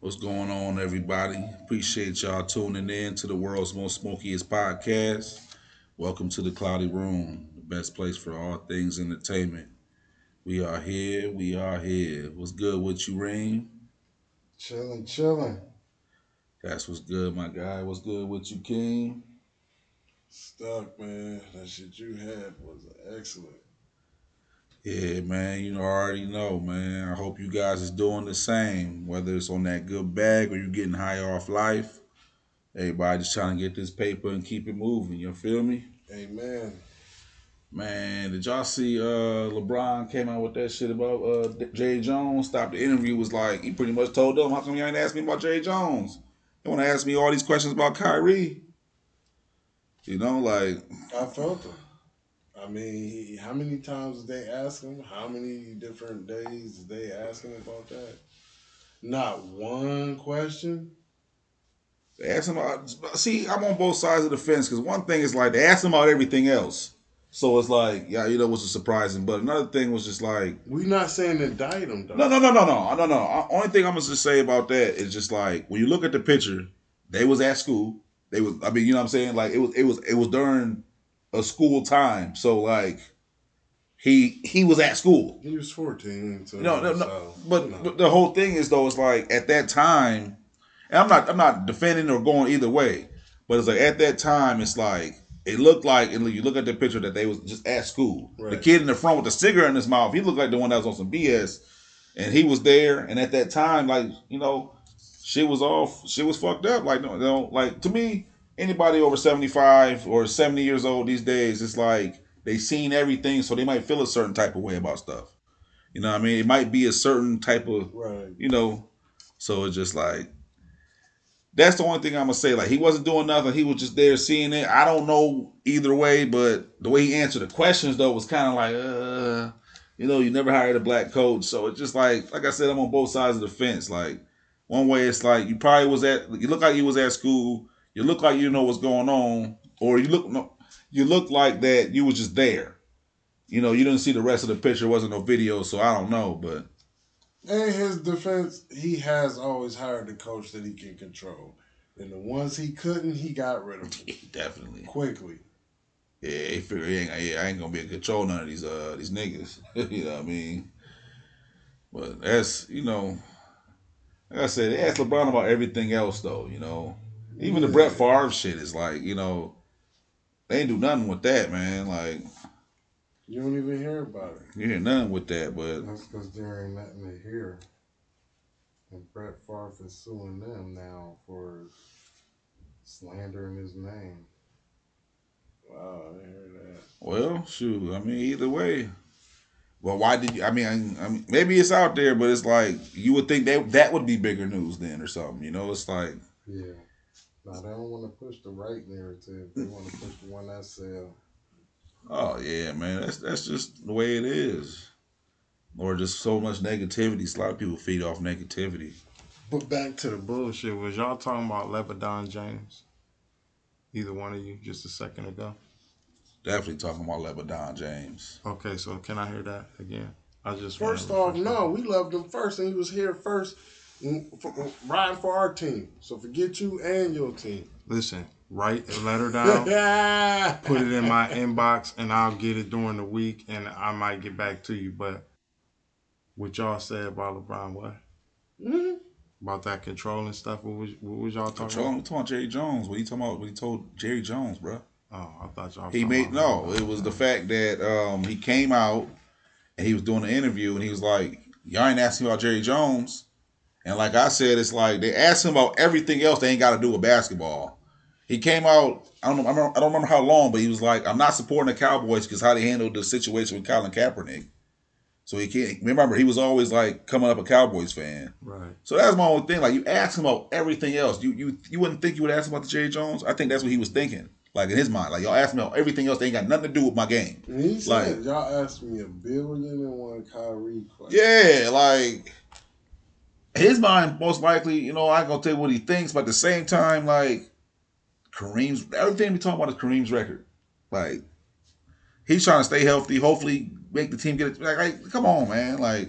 What's going on, everybody? Appreciate y'all tuning in to the world's most smokiest podcast. Welcome to the Cloudy Room, the best place for all things entertainment. We are here. We are here. What's good with you, Rain? Chilling, chilling. That's what's good, my guy. What's good with you, King? Stuck, man. That shit you had was excellent. Yeah, man. You know, I already know, man. I hope you guys is doing the same, whether it's on that good bag or you getting high off life. Everybody just trying to get this paper and keep it moving. You feel me? Amen. Man, did y'all see uh LeBron came out with that shit about uh Jay Jones? Stopped the interview was like he pretty much told them, How come y'all ain't ask me about Jay Jones? You wanna ask me all these questions about Kyrie? You know, like I felt him. I mean, he, how many times did they ask him? How many different days did they ask him about that? Not one question. They asked him about. See, I'm on both sides of the fence because one thing is like they asked him about everything else, so it's like yeah, you know, was surprising. But another thing was just like we're not saying indict him though. No, no, no, no, no, no, no. Only thing I'm gonna just say about that is just like when you look at the picture, they was at school. They was, I mean, you know what I'm saying? Like it was, it was, it was during a school time. So like he he was at school. He was 14. So no, no, no. But, no. but the whole thing is though, it's like at that time, and I'm not I'm not defending or going either way, but it's like at that time, it's like it looked like and you look at the picture that they was just at school. Right. The kid in the front with the cigarette in his mouth, he looked like the one that was on some BS, and he was there. And at that time, like you know, shit was off. Shit was fucked up. Like you know, like to me, anybody over 75 or 70 years old these days, it's like they've seen everything, so they might feel a certain type of way about stuff. You know what I mean? It might be a certain type of, right. you know, so it's just like, that's the only thing I'm gonna say. Like he wasn't doing nothing; he was just there seeing it. I don't know either way, but the way he answered the questions though was kind of like, uh, you know, you never hired a black coach, so it's just like, like I said, I'm on both sides of the fence. Like one way, it's like you probably was at, you look like you was at school you look like you know what's going on, or you look no, you look like that you was just there. You know, you didn't see the rest of the picture. wasn't no video, so I don't know. But in his defense, he has always hired a coach that he can control, and the ones he couldn't, he got rid of. Definitely quickly. Yeah, he figured he ain't, yeah, I ain't gonna be able to control none of these uh these niggas. you know what I mean? But that's you know, like I said, they asked LeBron about everything else though. You know, even the Brett Favre shit is like, you know, they ain't do nothing with that, man. Like, you don't even hear about it. You hear nothing with that, but that's because there ain't nothing to hear. And Brett Favre is suing them now for slandering his name. Wow, I hear that. Well, shoot, I mean, either way. Well, why did you? I mean, I, I mean, maybe it's out there, but it's like you would think that that would be bigger news then, or something. You know, it's like yeah. No, they don't want to push the right narrative. They want to push the one that sell. Oh yeah, man. That's that's just the way it is. Or just so much negativity. A lot of people feed off negativity. But back to the bullshit. Was y'all talking about LeBron James? Either one of you, just a second ago. Definitely talking about LeBron James. Okay, so can I hear that again? I just first off, no, we loved him first, and he was here first for, riding for our team. So forget you and your team. Listen, write a letter down, put it in my inbox, and I'll get it during the week, and I might get back to you. But what y'all said about LeBron, what? Mm-hmm. About that controlling stuff. What was what was y'all talking Control, about? talking about Jerry Jones. What he talking about? What he told Jerry Jones, bro? Oh, I thought y'all. He made no. It was the fact that um, he came out and he was doing an interview and he was like, "Y'all ain't asking about Jerry Jones." And like I said, it's like they asked him about everything else they ain't got to do with basketball. He came out, I don't know, I don't, remember how long, but he was like, I'm not supporting the Cowboys because how they handled the situation with Colin Kaepernick. So he can't remember he was always like coming up a Cowboys fan. Right. So that's my only thing. Like you ask him about everything else. You you you wouldn't think you would ask him about the Jerry Jones. I think that's what he was thinking. Like in his mind. Like y'all ask me about everything else, they ain't got nothing to do with my game. And he said like, y'all asked me a billion and one Kyrie question. Yeah, like his mind most likely, you know, I ain't gonna tell you what he thinks, but at the same time, like Kareem's everything we talking about is Kareem's record. Like he's trying to stay healthy, hopefully make the team get it. Like, like come on, man. Like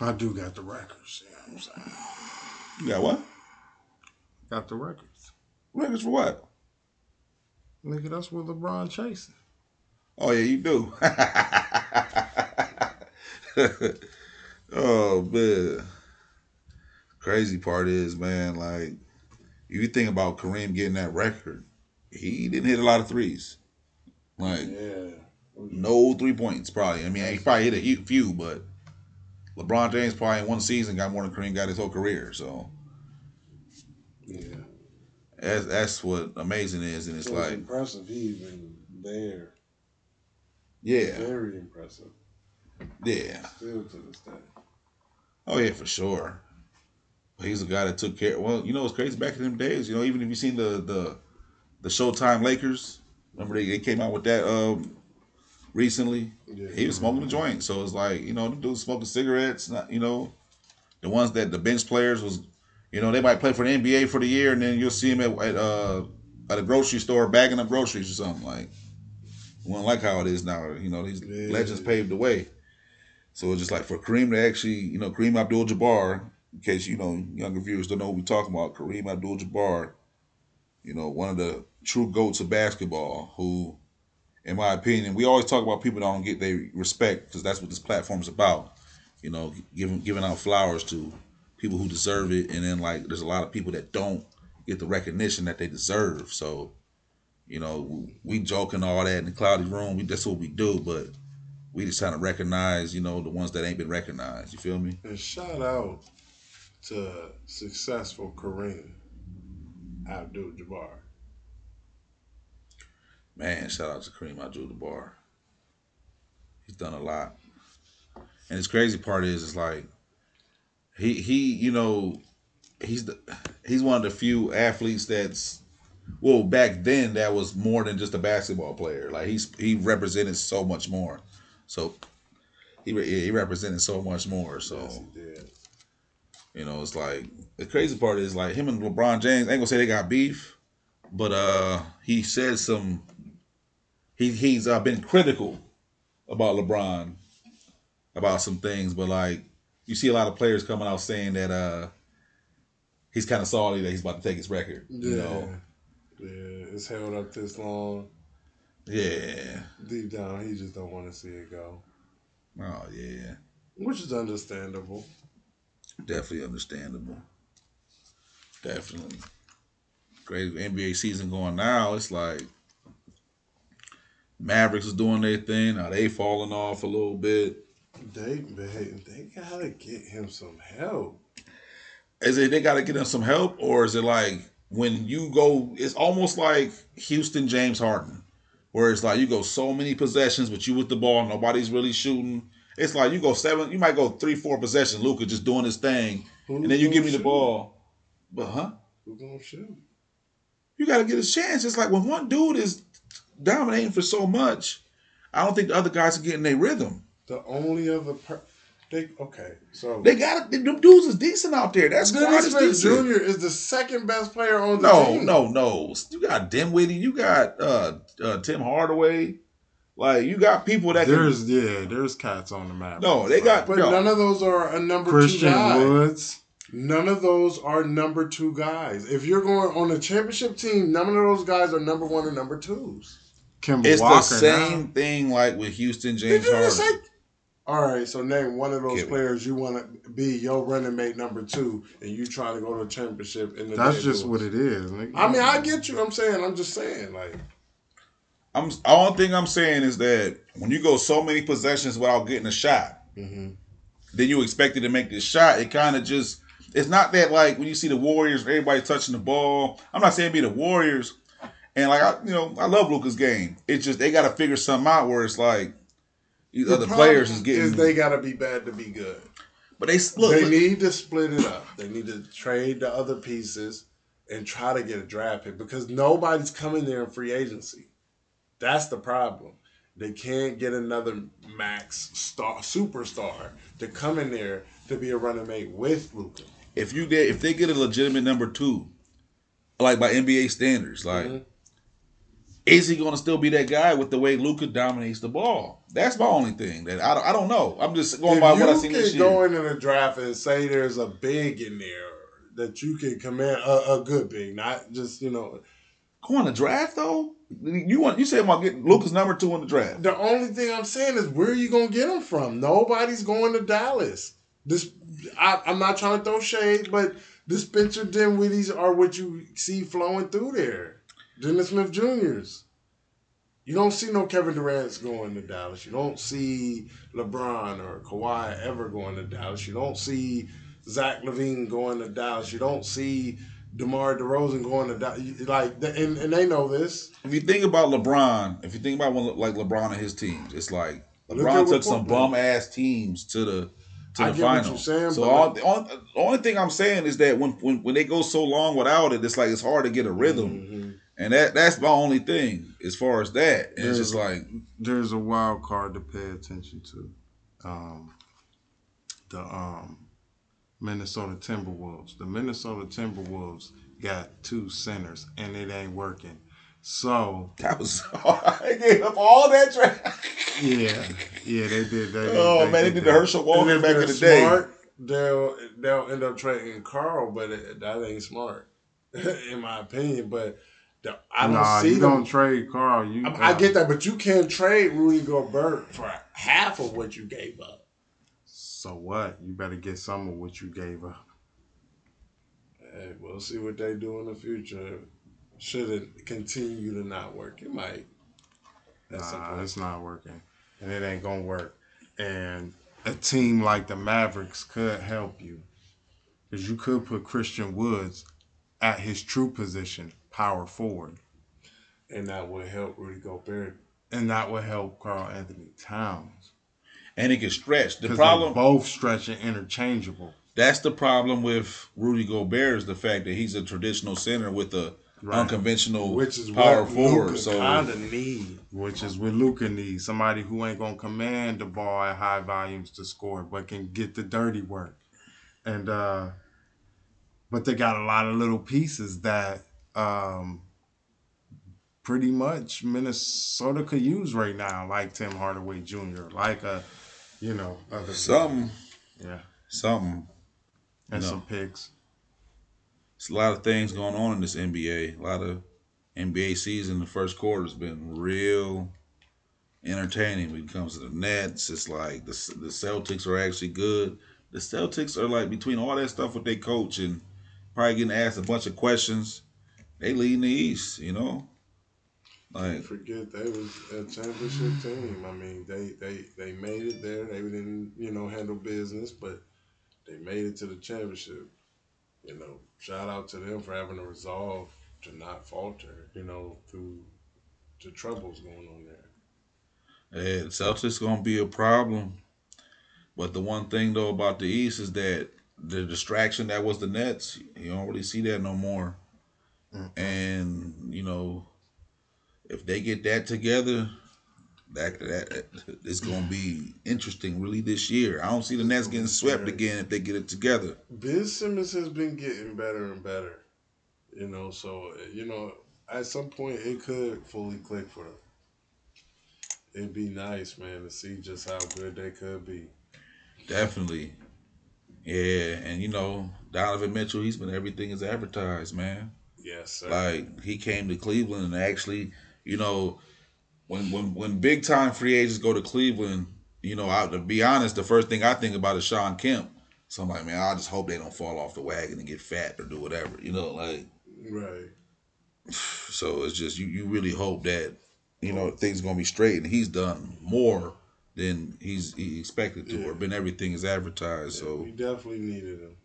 I do got the records. You know what I'm saying? You got what? Got the records. Records for what? Look at us with LeBron chasing. Oh yeah, you do. oh man. Crazy part is, man, like you think about Kareem getting that record, he didn't hit a lot of threes. Like yeah. no three points probably. I mean, he probably hit a few, but LeBron James probably in one season got more than Kareem got his whole career. So yeah, that's that's what amazing is, and it's so like impressive. He even there. Yeah, very impressive. Yeah, still to this day. Oh yeah, for sure. He's a guy that took care. Well, you know, it's crazy back in them days. You know, even if you seen the the the Showtime Lakers, remember they, they came out with that um, recently. Yeah, he was smoking a joint, so it's like you know, the dudes smoking cigarettes. Not you know, the ones that the bench players was, you know, they might play for the NBA for the year, and then you'll see him at, at uh at a grocery store bagging up groceries or something like. One like how it is now. You know, these yeah. legends paved the way. So it's just like for Kareem to actually, you know, Kareem Abdul-Jabbar, in case you know younger viewers don't know what we're talking about, Kareem Abdul-Jabbar, you know, one of the true goats of basketball, who in my opinion, we always talk about people that don't get their respect because that's what this platform is about. You know, giving giving out flowers to people who deserve it, and then like there's a lot of people that don't get the recognition that they deserve. So, you know, we joking all that in the cloudy room. We, that's what we do, but we just trying to recognize, you know, the ones that ain't been recognized. You feel me? And shout out to successful Kareem Abdul-Jabbar. Man, shout out to Kareem Abdul-Jabbar. He's done a lot. And his crazy part is, is like, he he you know, he's the he's one of the few athletes that's well back then that was more than just a basketball player. Like he's he represented so much more. So he he represented so much more. So yes, you know, it's like the crazy part is like him and LeBron James. I ain't gonna say they got beef, but uh, he said some he he's uh, been critical about LeBron about some things, but like you see a lot of players coming out saying that uh he's kind of salty that he's about to take his record. Yeah, you know? yeah, it's held up this long. Yeah, deep down, he just don't want to see it go. Oh yeah, which is understandable. Definitely understandable. Definitely. Great NBA season going now. It's like Mavericks is doing their thing. Now they falling off a little bit. They they gotta get him some help. Is it they gotta get him some help, or is it like when you go? It's almost like Houston James Harden, where it's like you go so many possessions but you with the ball, nobody's really shooting. It's like you go seven, you might go three, four possessions. Luka just doing his thing, Who's and then you give me the ball. But huh? Who's gonna shoot? You gotta get a chance. It's like when one dude is dominating for so much, I don't think the other guys are getting their rhythm. The only other per- they okay, so they got it. them dudes is decent out there. That's Dennis Smith Jr. is the second best player on the no, team. No, no, no. You got Dinwiddie, you got uh, uh, Tim Hardaway. Like you got people that there's can, yeah, there's cats on the map. No, they got but none of those are a number Christian two guy. Woods. None of those are number two guys. If you're going on a championship team, none of those guys are number one or number twos. Kemba it's Walker the same now. thing like with Houston James Harden. Say, all right, so name one of those players you want to be your running mate number two, and you trying to go to a championship. In the That's just what it is. Like, I mean, I get you. I'm saying, I'm just saying, like, I'm. All thing I'm saying is that when you go so many possessions without getting a shot, mm-hmm. then you expected to make this shot. It kind of just. It's not that like when you see the Warriors, everybody touching the ball. I'm not saying be the Warriors, and like I, you know, I love Luka's game. It's just they got to figure something out where it's like these the other players is getting. Is they got to be bad to be good. But they look, They look. need to split it up. They need to trade the other pieces and try to get a draft pick because nobody's coming there in free agency. That's the problem. They can't get another max star superstar to come in there to be a running mate with Luka. If you get if they get a legitimate number two, like by NBA standards, like. Mm-hmm is he going to still be that guy with the way Luka dominates the ball? That's my only thing. That I don't, I don't know. I'm just going if by what I seen this year. Go into the draft and say there's a big in there. that you can command a, a good big, not just you know. Going to draft though, you want you say about getting Luka's number two in the draft. The only thing I'm saying is where are you gonna get him from? Nobody's going to Dallas. This I, am not trying to throw shade, but the Spencer Dinwiddies are what you see flowing through there. Dennis Smith Juniors. You don't see no Kevin Durant's going to Dallas. You don't see LeBron or Kawhi ever going to Dallas. You don't see Zach LaVine going to Dallas. You don't see DeMar DeRozan going to Dallas. Like, and, and they know this. If you think about LeBron, if you think about one like LeBron and his teams, it's like LeBron took some bum ass teams to the to the final. Saying, so all, the, only, the only thing I'm saying is that when, when when they go so long without it, it's like it's hard to get a rhythm. Mm-hmm. And that that's my only thing as far as that. it's just like there's a wild card to pay attention to. Um, the um, Minnesota Timberwolves. The Minnesota Timberwolves got two centers and it ain't working. So that was hard. they gave up all that draft. yeah, yeah, they did. They, oh they, man, they, did, the Herschel Walker back in the smart, day. They'll they'll end up trading Karl, but it, that ain't smart, in my opinion. But I don't nah, see you them. don't trade Karl. You I, I, get that, but you can't trade Rudy Gobert for half of what you gave up. So what? You better get some of what you gave up. Hey, we'll see what they do in the future. Should it continue to not work? It might. That's nah, it's not working, and it ain't gonna work. And a team like the Mavericks could help you, because you could put Christian Woods at his true position power forward. And that would help Rudy Gobert. And that would help Karl-Anthony Towns. And it can stretch. The problem both stretch and interchangeable. That's the problem with Rudy Gobert is the fact that he's a traditional center with a right. unconventional which is power forward. so kind of need, which is what Luka needs somebody who ain't gonna command the ball at high volumes to score, but can get the dirty work. And uh but they got a lot of little pieces that um, pretty much Minnesota could use right now, like Tim Hardaway Jr., like a, you know, other something, yeah, something, and some picks. It's a lot of things going on in this NBA. A lot of NBA season. The first quarter has been real entertaining when it comes to the Nets. It's like the the Celtics are actually good. The Celtics are like between all that stuff with their coach and probably getting asked a bunch of questions they lead in the East, you know. Like forget they was a championship team. I mean, they they they made it there. They didn't you know handle business, but they made it to the championship. You know, shout out to them for having the resolve to not falter. You know, through the troubles going on there. Yeah, Celtics gonna be a problem. But the one thing though about the East is that the distraction that was the Nets, you don't really see that no more. Mm-hmm. And you know, if they get that together, that that it's gonna be interesting really this year. I don't see the Nets getting swept again if they get it together. Ben Simmons has been getting better and better. You know, so you know, at some point it could fully click for them. It'd be nice, man, to see just how good they could be. Definitely. Yeah, and you know, Donovan Mitchell, he's been everything is advertised, man. Yes, sir. Like he came to Cleveland and actually, you know, when when when big time free agents go to Cleveland, you know, I, to be honest, the first thing I think about is Shawn Kemp. So I'm like, man, I just hope they don't fall off the wagon and get fat or do whatever, you know, like. Right. So it's just you. You really hope that you know things gonna be straight, and he's done more than he's he expected to, yeah. or been everything is advertised. Yeah, so we definitely needed him.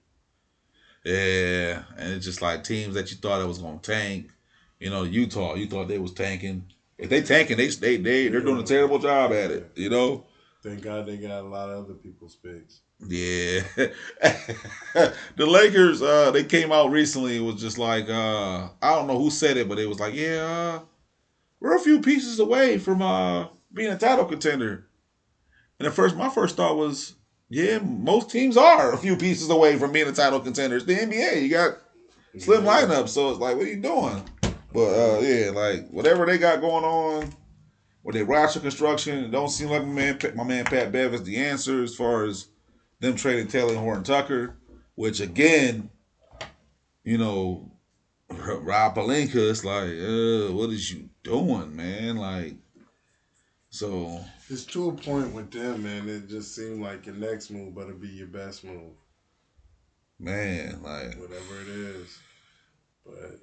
Yeah, and it's just like teams that you thought it was gonna tank. You know, Utah, you thought they was tanking. If they tanking, they they they they're doing a terrible job at it. You know. Thank God they got a lot of other people's picks. Yeah, the Lakers. Uh, they came out recently. It was just like uh, I don't know who said it, but it was like, yeah, uh, we're a few pieces away from uh, being a title contender. And at first, my first thought was, yeah, most teams are a few pieces away from being a title contender. It's the NBA. You got slim yeah. lineup, so it's like, what are you doing? But uh, yeah, like whatever they got going on, with their roster construction, it don't seem like my man, my man Pat Bev is the answer as far as them trading Talen Horton Tucker, which again, you know, Rob Pelinka, it's like, uh, what is you doing, man? Like, so it's to a point with them, man. It just seemed like your next move better be your best move. Man, like whatever it is, but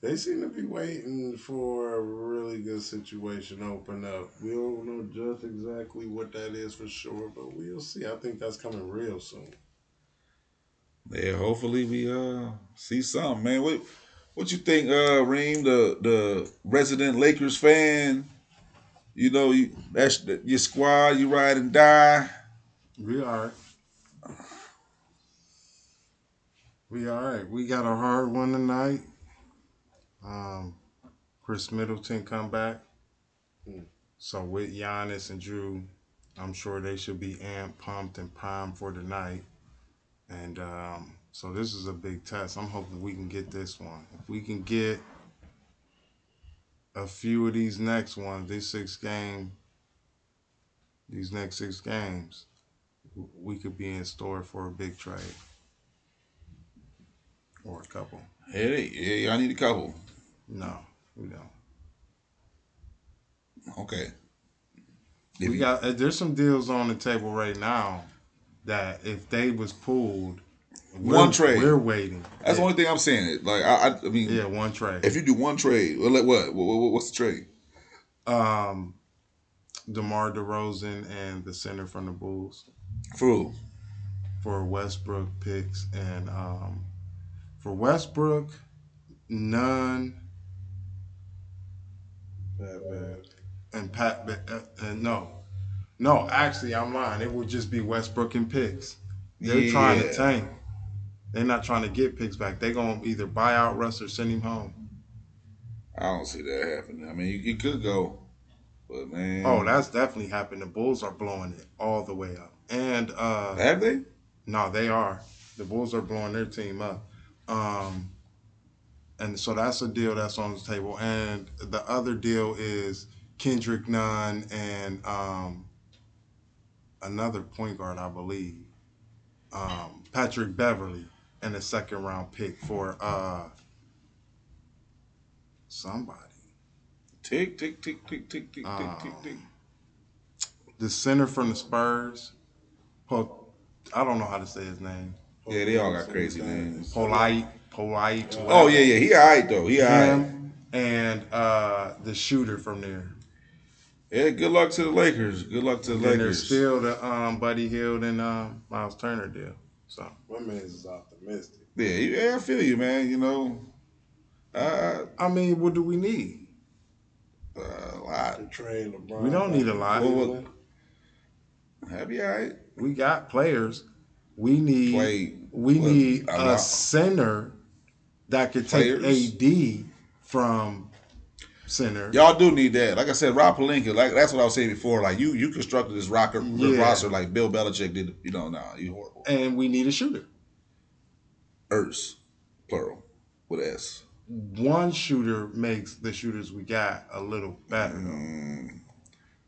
they seem to be waiting for a really good situation to open up. We don't know just exactly what that is for sure, but we'll see. I think that's coming real soon. Yeah, hopefully we uh see something, man. What what you think, uh, Reem, the the resident Lakers fan? You know, you that's the, your squad. You ride and die. We are. We all right. We got a hard one tonight. Um, Khris Middleton come back. Hmm. So with Giannis and Jrue, I'm sure they should be amped, pumped, and primed for tonight. And um, so this is a big test. I'm hoping we can get this one. If we can get a few of these next ones, these six game, these next six games, we could be in store for a big trade or a couple. Hey, yeah, I need a couple. No, we don't. Okay. we got uh, there's some deals on the table right now that if they was pulled, one trade, we're waiting. That's yeah. the only thing I'm saying. It like I, I, mean, yeah, one trade. If you do one trade, what, what, what what's the trade? Um, DeMar DeRozan and the center from the Bulls. For For Westbrook picks and um, for Westbrook, none. And Pat, uh, and no, no. Actually, I'm lying. It would just be Westbrook and picks. They're yeah. trying to tank. They're not trying to get picks back. They're gonna either buy out Russ or send him home. I don't see that happening. I mean, you, you could go, but man. Oh, that's definitely happened. The Bulls are blowing it all the way up. And uh have they? No, they are. The Bulls are blowing their team up. Um and so that's a deal that's on the table. And the other deal is Kendrick Nunn and um, another point guard, I believe, um, Patrick Beverley, and a second round pick for uh, somebody. Tick tick tick tick tick tick um, tick tick tick. The center from the Spurs, I don't know how to say his name. Yeah, they all got crazy names. Polite polite. Oh yeah, yeah, he alright though. He alright. And uh, the shooter from there. Yeah, good luck to the Lakers. Good luck to the and Lakers. There's still the um, Buddy Hill and um, Myles Turner deal. So my man is optimistic. Yeah, yeah, I feel you, man. You know, uh, I mean, what do we need? Uh, a lot. To train LeBron. We don't need a lot. Well, Happy, all right. We got players. We need. Play, we need a center that could take AD from center. Y'all do need that. Like I said, Rob Pelinka, like that's what I was saying before. Like you, you constructed this rocker yeah. roster like Bill Belichick did. You know, nah, you horrible. And we need a shooter. Urs, plural, with S. One shooter makes the shooters we got a little better. Mm.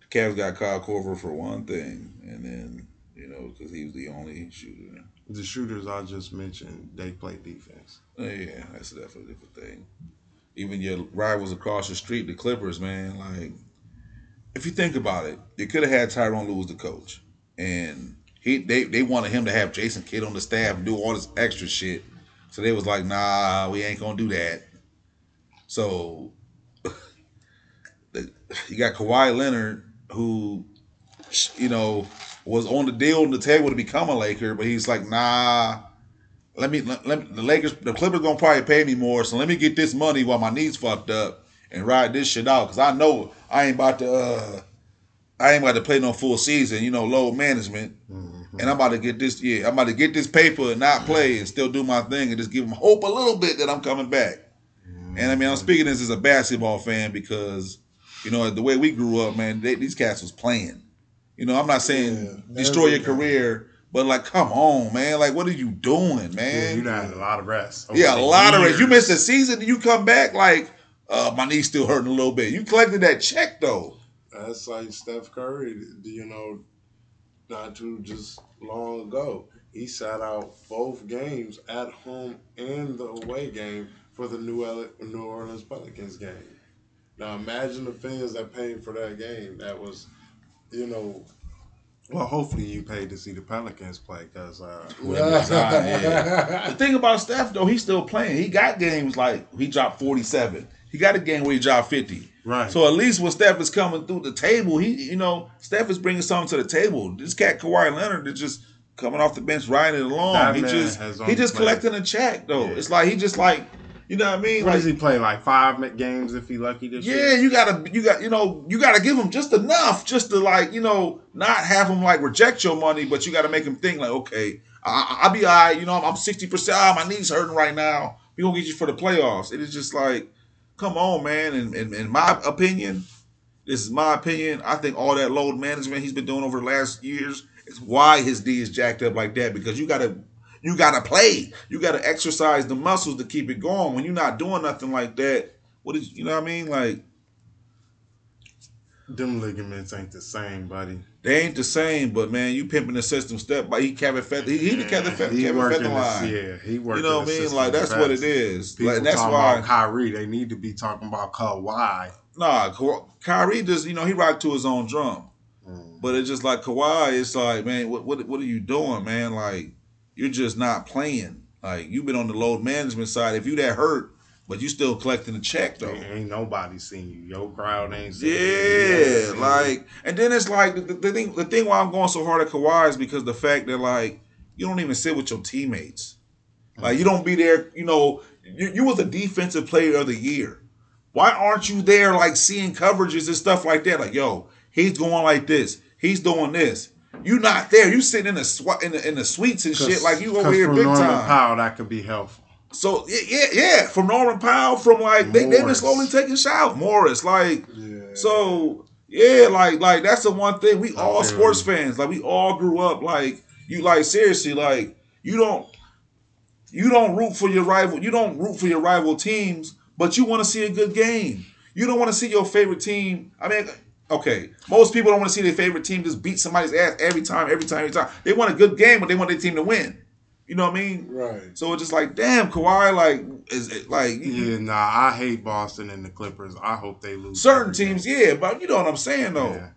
The Cavs got Kyle Korver for one thing, and then you know because he was the only shooter the shooters I just mentioned, they play defense. Oh, yeah, that's definitely a different thing. Even your rivals across the street, the Clippers, man, like if you think about it, they could have had Tyrone Lewis the coach. And he they, they wanted him to have Jason Kidd on the staff and do all this extra shit. So they was like, nah, we ain't gonna do that. So you got Kawhi Leonard, who, you know, was on the deal on the table to become a Laker, but he's like, nah. Let me, let, let the Lakers, the Clippers gonna probably pay me more, so let me get this money while my knees fucked up and ride this shit out, cause I know I ain't about to, uh, I ain't about to play no full season, you know, load management, mm-hmm. and I'm about to get this, yeah, I'm about to get this paper and not play and still do my thing and just give them hope a little bit that I'm coming back. Mm-hmm. And I mean, I'm speaking this as a basketball fan because, you know, the way we grew up, man, they, these cats was playing. You know, I'm not saying yeah, destroy your career, but like, come on, man. Like, what are you doing, man? Yeah, you had a lot of rest. Yeah, a lot years. of rest. You missed a season, and you come back like, uh, my knee's still hurting a little bit. You collected that check though. That's like Steph Curry. You know, not too just long ago. he sat out both games at home and the away game for the New Orleans Pelicans game. Now imagine the fans that paid for that game. That was, you know. Well, hopefully you paid to see the Pelicans play because. Uh, yeah. the thing about Steph though, he's still playing. He got games like he dropped forty seven. He got a game where he dropped fifty. Right. So at least when Steph is coming through the table, he you know Steph is bringing something to the table. This cat Kawhi Leonard is just coming off the bench riding it along. That he just he just collecting a check though. Yeah. It's like he just like you know what I mean? What like, does he play? Like five games if he lucky this yeah, year. Yeah, you gotta, you got, you know, you gotta give him just enough, just to like, you know, not have him like reject your money, but you gotta make him think like, okay, I, will be all right. You know, I'm sixty percent. Ah, my knees hurting right now. We gonna get you for the playoffs. It is just like, come on, man. And in, in, in my opinion, this is my opinion. I think all that load management he's been doing over the last years is why his knee is jacked up like that. Because you gotta you gotta play. You gotta exercise the muscles to keep it going. When you're not doing nothing like that, what is you know what I mean? Like them ligaments ain't the same, buddy. They ain't the same, but man, you pimping the system step by he Kevin Fed he, he the Kevin Fed he Kevin Federline. Yeah, he working. You know what I mean? Like that's what it is. People like, that's why about Kyrie. They need to be talking about Kawhi. Nah, Kyrie just you know he rocked to his own drum, mm. but it's just like Kawhi. It's like man, what what what are you doing, man? Like you're just not playing. Like you've been on the load management side. If you that hurt, but you still collecting the check though. Ain't, nobody seen you. Your crowd ain't seen yeah, you. like, and then it's like the, the, thing. The thing why I'm going so hard at Kawhi is because the fact that like you don't even sit with your teammates. Like you don't be there. You know, you, you was a defensive player of the year. Why aren't you there, like seeing coverages and stuff like that? Like, yo, he's going like this. He's doing this. You not there. You sitting in the sw- in the, in the suites and shit like you over here big Norman time. Powell, that could be helpful. So yeah, yeah, from Norman Powell, from like they, they've been slowly taking shots. Morris, like yeah. so yeah, like like that's the one thing we all sports fans like we all grew up like you like seriously like you don't you don't root for your rival you don't root for your rival teams, but you want to see a good game. You don't want to see your favorite team. I mean, Okay, most people don't want to see their favorite team just beat somebody's ass every time, every time, every time. They want a good game, but they want their team to win. You know what I mean? Right. So it's just like, damn, Kawhi, like, is it like? Yeah, nah, I hate Boston and the Clippers. I hope they lose. Certain teams, game. yeah, but you know what I'm saying though. Yeah.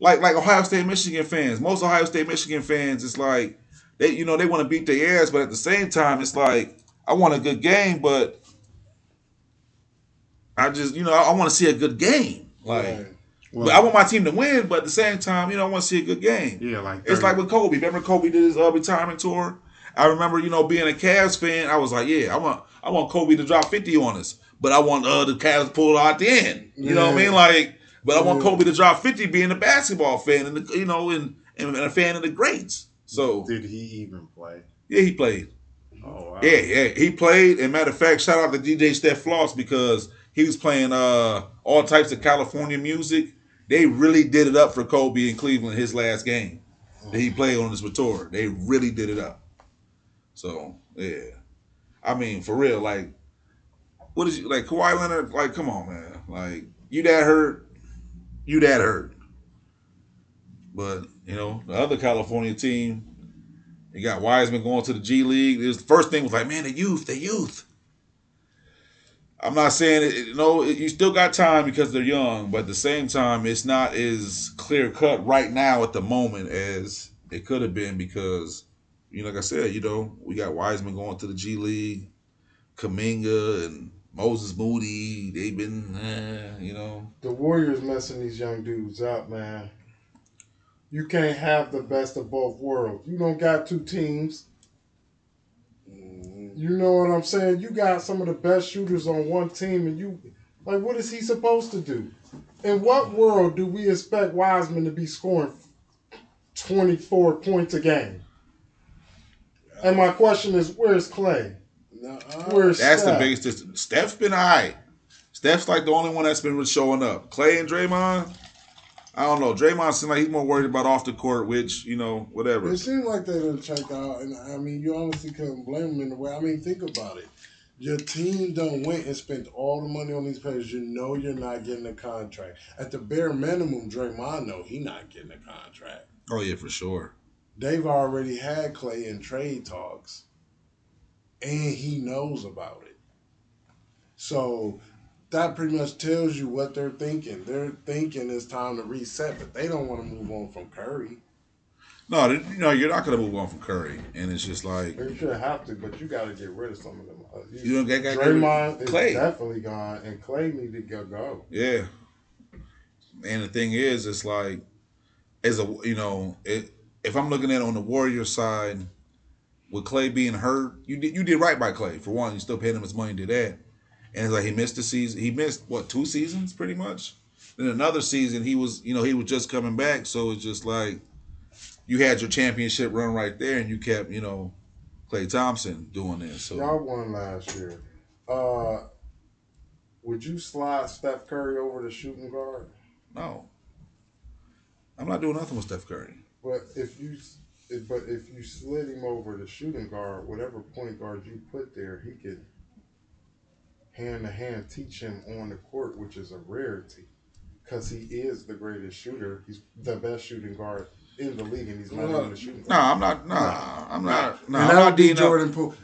Like, like Ohio State, Michigan fans. Most Ohio State, Michigan fans, it's like they, you know, they want to beat their ass, but at the same time, it's like I want a good game, but I just, you know, I, I want to see a good game. Like. Right. Well, but I want my team to win, but at the same time, you know, I want to see a good game. Yeah, like 30. it's like with Kobe. Remember Kobe did his uh, retirement tour? I remember, you know, being a Cavs fan, I was like, yeah, I want I want Kobe to drop 50 on us, but I want uh, the Cavs to pull out the end. You yeah. know what I mean? Like, but I want yeah. Kobe to drop 50 being a basketball fan and, the, you know, and, and a fan of the greats. So Did he even play? Yeah, he played. Oh, wow. Yeah, yeah, he played. And matter of fact, shout out to DJ Steph Floss because he was playing uh, all types of California music they really did it up for Kobe in Cleveland his last game that he mm-hmm. played on this tour. They really did it up. So yeah, I mean for real, like what is you like Kawhi Leonard? Like come on, man, like you that hurt, you that hurt. But you know the other California team, you got Wiseman going to the G League. It was the first thing was like, man, the youth, the youth. I'm not saying it, you know you still got time because they're young, but at the same time, it's not as clear cut right now at the moment as it could have been because, you know, like I said, you know, we got Wiseman going to the G League, Kuminga and Moses Moody. They've been, eh, you know, the Warriors messing these young dudes up, man. You can't have the best of both worlds. You don't got two teams you know what I'm saying? You got some of the best shooters on one team, and you like, what is he supposed to do? In what world do we expect Wiseman to be scoring 24 points a game? And my question is, where's Klay? Where's That's Steph? the biggest. Steph's been all right. Steph's like the only one that's been showing up. Klay and Draymond, I don't know. Draymond seems like he's more worried about off the court, which you know, whatever. It seemed like they didn't check out, and I mean, you honestly couldn't blame them in a way. I mean, think about it. Your team done went and spent all the money on these players. You know you're not getting a contract. At the bare minimum, Draymond know he not getting a contract. Oh yeah, for sure. they've already had Klay in trade talks, and he knows about it. So that pretty much tells you what they're thinking. They're thinking it's time to reset, but they don't want to move on from Curry. No, you know you're not going to move on from Curry, and it's just like you should have to, but you got to get rid of some of them. Uh, you, you don't get Draymond is definitely gone, and Klay need to go. go. Yeah, and the thing is, it's like as a you know, it, if I'm looking at it on the Warrior side, with Klay being hurt, you did you did right by Klay for one. You still paid him his money, did that, and it's like he missed the season. He missed what two seasons, pretty much. Then another season, he was you know he was just coming back, so it's just like you had your championship run right there, and you kept you know Klay Thompson doing this. So y'all won last year. Uh, would you slide Steph Curry over to shooting guard? No. I'm not doing nothing with Steph Curry. But if you but if you slid him over to shooting guard, whatever point guard you put there, he could hand to hand teach him on the court, which is a rarity because he is the greatest shooter. He's the best shooting guard in the league, and he's not even a shooting guard. No, I'm not. No, I'm not. No, and I'm not be Jordan Poole.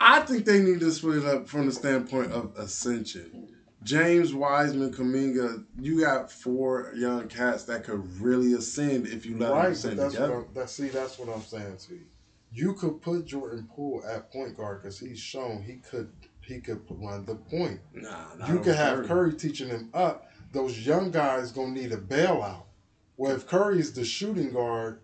I think they need to split up from the standpoint of ascension. James Wiseman, Kuminga, you got four young cats that could really ascend if you let right, them ascend that's together. What that, see, that's what I'm saying to you. You could put Jordan Poole at point guard because he's shown he could he could run the point. Nah, you could have Curry. Curry teaching him up. Those young guys gonna need a bailout. Well, if Curry's the shooting guard,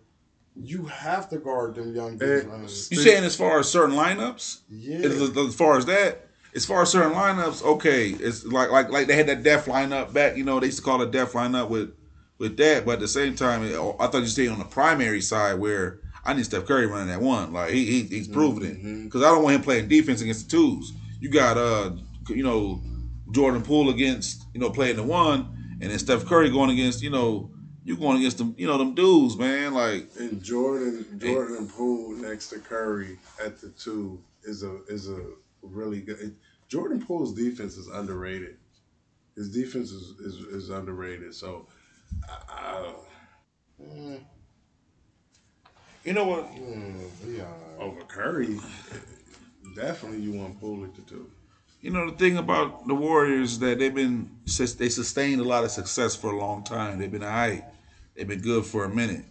you have to guard them young dudes. You saying as far as certain lineups? Yeah. As, as far as that, as far as certain lineups, okay, it's like like like they had that death lineup back. You know, they used to call it death lineup with with that. But at the same time, I thought you stayed on the primary side where I need Steph Curry running that one. Like he, he he's proven mm-hmm. it because I don't want him playing defense against the twos. You got uh you know Jordan Poole against you know playing the one, and then Steph Curry going against you know you going against them you know them dudes man like and Jordan Jordan and Poole next to Curry at the two is a is a really good. Jordan Poole's defense is underrated. His defense is is, is underrated. So, uh, you know what? Mm, yeah. Over Curry, definitely you want Poole to do. You know the thing about the Warriors that they've been they sustained a lot of success for a long time. They've been alright. They've been good for a minute.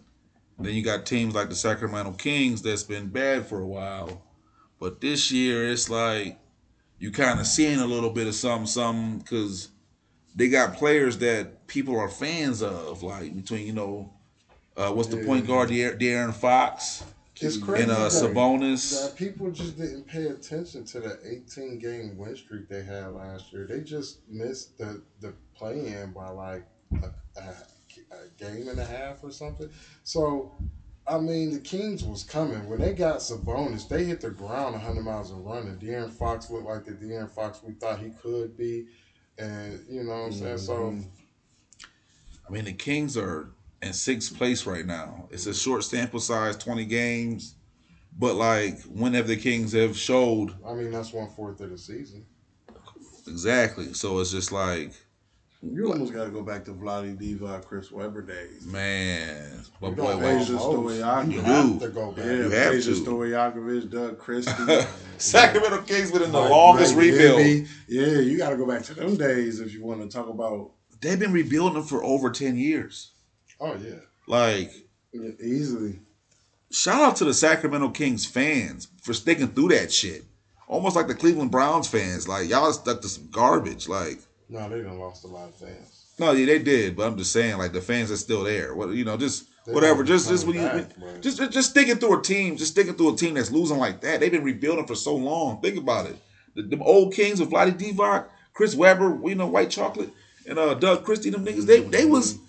Then you got teams like the Sacramento Kings that's been bad for a while. But this year, it's like you kind of seeing a little bit of something, something, because they got players that people are fans of, like between you know, uh, what's the yeah. point guard, De'Aaron Fox. It's crazy and uh, Sabonis. People just didn't pay attention to the 18 game win streak they had last year. They just missed the the play in by like a, a, a game and a half or something. So I mean, the Kings was coming. When they got Sabonis, they hit the ground 100 miles a run. and running. De'Aaron Fox looked like the De'Aaron Fox we thought he could be. And, you know what I'm saying? Mm-hmm. So. I mean, the Kings are in sixth place right now. It's a short sample size, 20 games. But, like, whenever the Kings have showed. I mean, that's one fourth of the season. Exactly. So it's just like you almost got to go back to Vlade Divac, Chris Webber days. Man, my boy, Peja Stojakovic. You have to go back. Yeah, you have Peja Stojakovic, Doug Christie. Sacramento Kings been in the like, longest like rebuild. Yeah, you got to go back to them days if you want to talk about. They've been rebuilding them for over ten years. Oh yeah, like yeah, easily. Shout out to the Sacramento Kings fans for sticking through that shit. Almost like the Cleveland Browns fans. Like y'all stuck to some garbage. Like no, they done lost a lot of fans. No, yeah, they did, but I'm just saying, like the fans are still there. What you know, just they whatever, just just when you just just sticking through a team, just sticking through a team that's losing like that. They've been rebuilding for so long. Think about it. The, the old Kings of Vlade Divac, Chris Webber, you know, White Chocolate, and uh Doug Christie, them niggas, they they was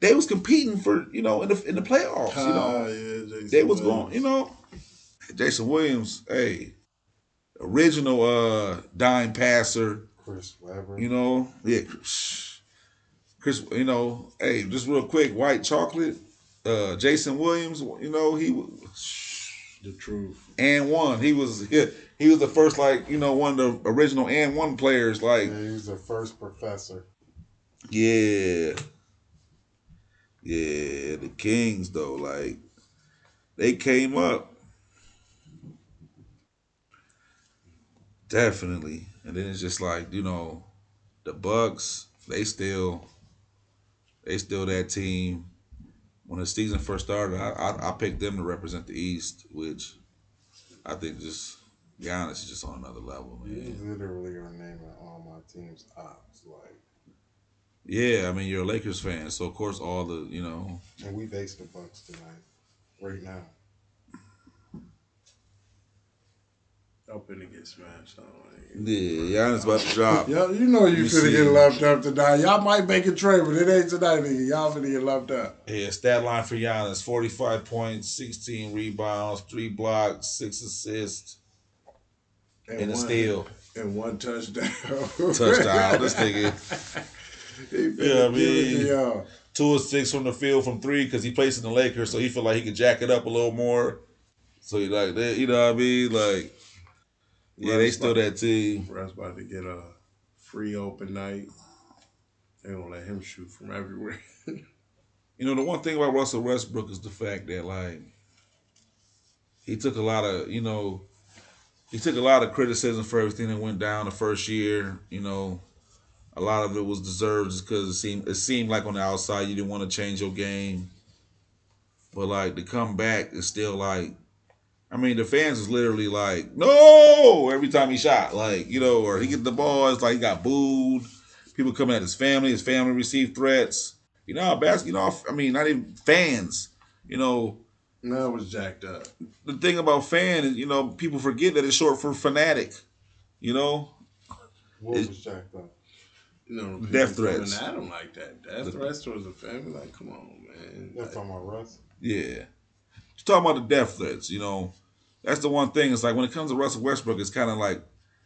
they was competing for you know in the in the playoffs. You know, uh, yeah, they was going. You know, Jason Williams, hey, original uh dime passer Chris Webber. You know, yeah. Chris, you know, hey, just real quick, white chocolate. Uh, Jason Williams, you know, he was the truth. And one, he was he, he was the first like you know one of the original and one players like. Yeah, he was the first professor. Yeah. Yeah, the Kings though, like they came up. Definitely. And then it's just like, you know, the Bucks, they still they still that team. When the season first started, I, I, I picked them to represent the East, which I think just Giannis is just on another level, man. Literally are naming all my teams ops, like. Yeah, I mean you're a Lakers fan, so of course all the you know. And we face the Bucks tonight, right now. Open to get smashed on. Yeah, Giannis about to drop. Yo, you know you finna get left up tonight. Y'all might make a trade, but it ain't tonight, nigga. Y'all finna get left up. Yeah, stat line for Giannis: forty-five points, sixteen rebounds, three blocks, six assists, and, and a steal, and one touchdown. touchdown. This nigga. Yeah, I mean, two or six from the field from three because he plays in the Lakers, so he feel like he could jack it up a little more. So he like you know what I mean? Like yeah, they still that team. Russ about to get a free open night. They gonna let him shoot from everywhere. you know, the one thing about Russell Westbrook is the fact that like he took a lot of, you know, he took a lot of criticism for everything that went down the first year. You know, a lot of it was deserved just because it seemed it seemed like on the outside you didn't want to change your game. But like to come back is still like I mean, the fans was literally like, no, every time he shot. Like, you know, or he get the ball, it's like he got booed. People coming at his family, his family received threats. You know, basketball, you know, I mean, not even fans, you know. No, it was jacked up. The thing about fan is, you know, people forget that it's short for fanatic. You know? What it, was jacked up? You know, death threats. I don't like that. Death the, threats towards the family, like, come on, man. That's talking about Russ? Yeah. Just talking about the death threats, you know that's the one thing. It's like when it comes to Russell Westbrook, it's kind of like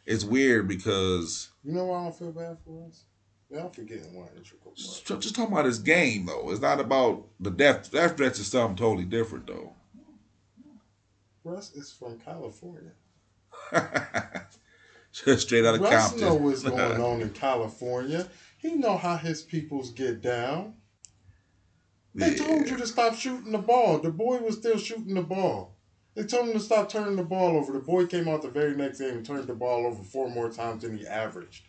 it's weird because you know why I don't feel bad for us. Y'all forgetting one integral part. Just, just talking about his game though. It's not about the death. Death threats is something totally different though. Russ is from California. straight out of Russ Compton. know what's going on in California. He know how his peoples get down. They yeah. told you to stop shooting the ball. The boy was still shooting the ball. They told him to stop turning the ball over. The boy came out the very next game and turned the ball over four more times than he averaged.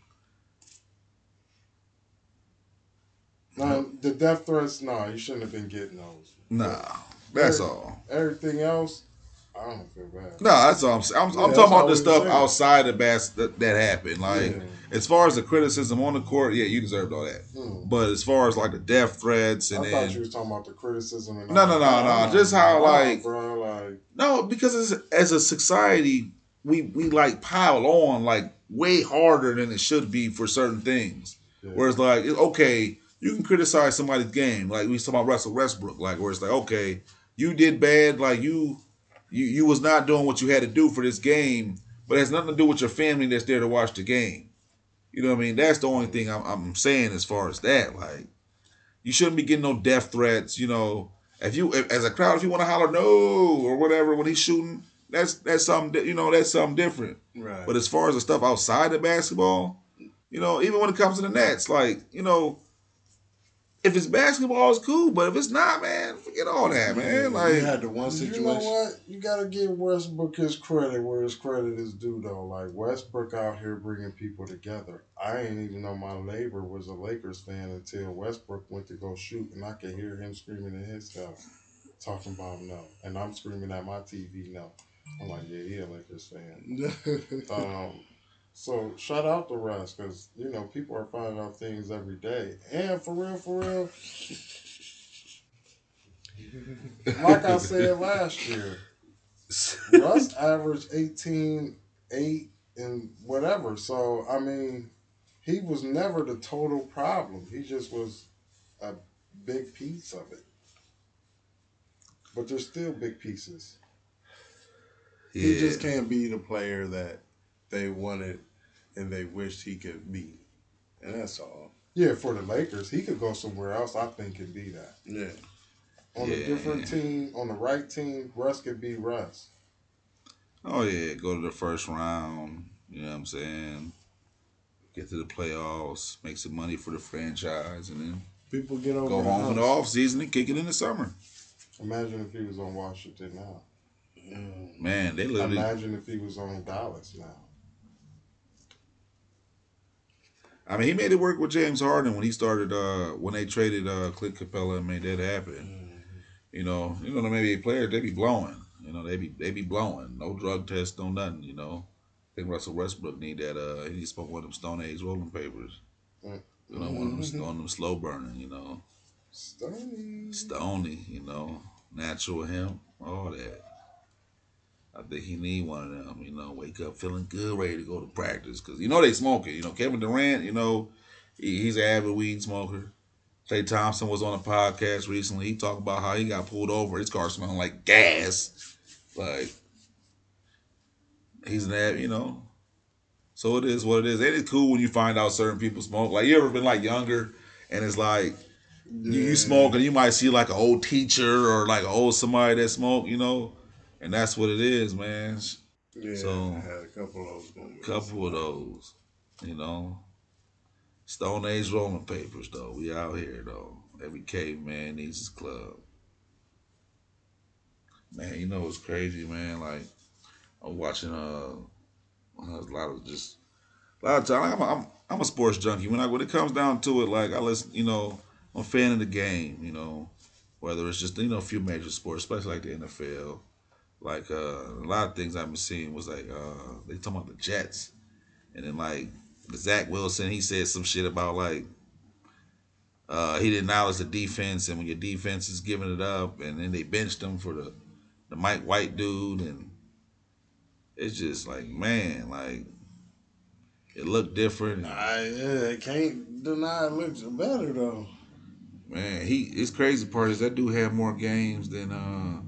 No, the death threats, no, nah, you shouldn't have been getting those. Nah, that's all. Everything else, I don't feel bad. No, that's all I'm saying. I'm, yeah, I'm talking about the stuff saying. outside the bas- that, that happened. Like, yeah. as far as the criticism on the court, yeah, you deserved all that. Hmm. But as far as like the death threats and I then, thought you was talking about the criticism and no, no, no, no, just how like, bro, like no, because as, as a society, we we like pile on like way harder than it should be for certain things. Yeah. Whereas like, okay, you can criticize somebody's game, like we talking about Russell Westbrook, like where it's like, okay, you did bad, like you you you was not doing what you had to do for this game, but it has nothing to do with your family that's there to watch the game. You know what I mean? That's the only thing I'm, I'm saying as far as that. Like, you shouldn't be getting no death threats. You know, if you if, as a crowd, if you want to holler no or whatever when he's shooting, that's that's something you know that's something different. Right. But as far as the stuff outside of basketball, you know, even when it comes to the Nets, like you know, if it's basketball, it's cool. But if it's not, man, forget all that, man. Like you had the one situation. You know what? You gotta give Westbrook his credit where his credit is due, though. Like Westbrook out here bringing people together. I ain't even know my neighbor was a Lakers fan until Westbrook went to go shoot, and I could hear him screaming in his house, talking about no, and I'm screaming at my TV no. I'm like, yeah, he a Lakers fan. um, so shout out to Russ because you know people are finding out things every day, and for real, for real. like I said last year, Russ averaged 18, 8, and whatever. So I mean, he was never the total problem. He just was a big piece of it. But there's still big pieces. Yeah. He just can't be the player that they wanted and they wished he could be. And that's all. Yeah, for the Lakers, he could go somewhere else. I think and be that. Yeah. On yeah. a different team, on the right team, Russ could be Russ. Oh yeah, go to the first round. You know what I'm saying? Get to the playoffs, make some money for the franchise, and then people get over. Go home in the off season and kick it in the summer. Imagine if he was on Washington now. Man, they literally. Imagine if he was on Dallas now. I mean, he made it work with James Harden when he started. Uh, when they traded uh, Clint Capela and made that happen. You know, you know, maybe players they be blowing. You know, they be they be blowing. No drug test, no nothing. You know, I think Russell Westbrook need that. Uh, he needs to smoke one of them Stone Age rolling papers. You know, one of them, mm-hmm. one of them slow burning. You know, Stony. Stony. You know, natural hemp, all that. I think he need one of them. You know, wake up feeling good, ready to go to practice because you know they smoking. You know, Kevin Durant. You know, he, he's an avid weed smoker. Klay Thompson was on a podcast recently. He talked about how he got pulled over. His car smelling like gas. Like he's an ad, you know. So it is what it is. And it's cool when you find out certain people smoke. Like you ever been like younger and it's like yeah. you, you smoke and you might see like an old teacher or like an old somebody that smoke, you know and that's what it is, man. Yeah, so I had a couple of those moments. Couple of those, you know. Stone Age rolling papers, though. We out here, though. Every caveman needs his club. Man, you know it's crazy, man. Like I'm watching uh, a lot of just a lot of time. I'm, a, I'm I'm a sports junkie. When I when it comes down to it, like I listen, you know, I'm a fan of the game. You know, whether it's just you know a few major sports, especially like the NFL like uh, a lot of things I've been seeing was like uh, they talking about the Jets, and then like Zach Wilson, he said some shit about like uh, he didn't acknowledge the defense, and when your defense is giving it up, and then they benched him for the the Mike White dude, and it's just like man, like it looked different. I yeah, can't deny it looks better though. Man, he his crazy part is that dude had more games than uh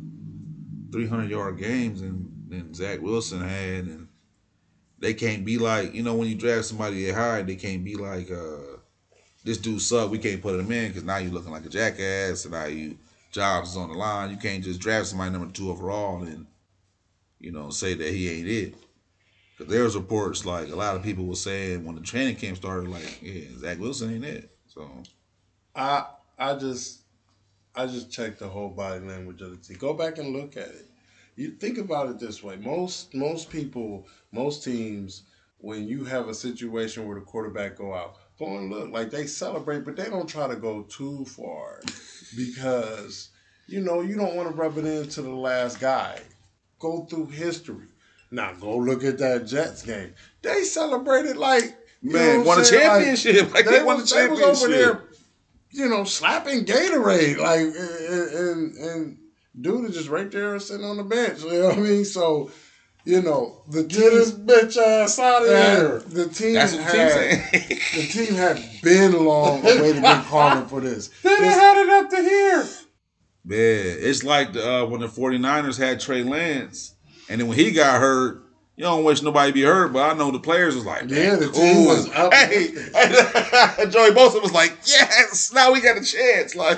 300 yard games and than Zach Wilson had, and they can't be like you know when you draft somebody that high, they can't be like uh, this dude suck. We can't put him in because now you're looking like a jackass, and now you jobs is on the line. You can't just draft somebody number two overall and you know say that he ain't it. Because there's reports like a lot of people were saying when the training camp started, like yeah, Zach Wilson ain't it. So I I just I just checked the whole body language of the team. Go back and look at it. You think about it this way. Most most people, most teams, when you have a situation where the quarterback go out, go and look like they celebrate, but they don't try to go too far because you know you don't want to rub it into the last guy. Go through history. Now go look at that Jets game. They celebrated like man won a championship. Like, like they, they won a championship. They was over there you know, slapping Gatorade, like, and, and, and dude is just right there sitting on the bench. You know what I mean? So, you know, the team, get this bitch ass out of here. The team That's had the team had been long waiting been calling for this. They had it up to here. Man, it's like the, uh, when the 49ers had Trey Lance, and then when he got hurt, you don't wish nobody be hurt, but I know the players was like, yeah, the cool. team was up. Hey, Joey Bosa was like, yes, now we got a chance. Like,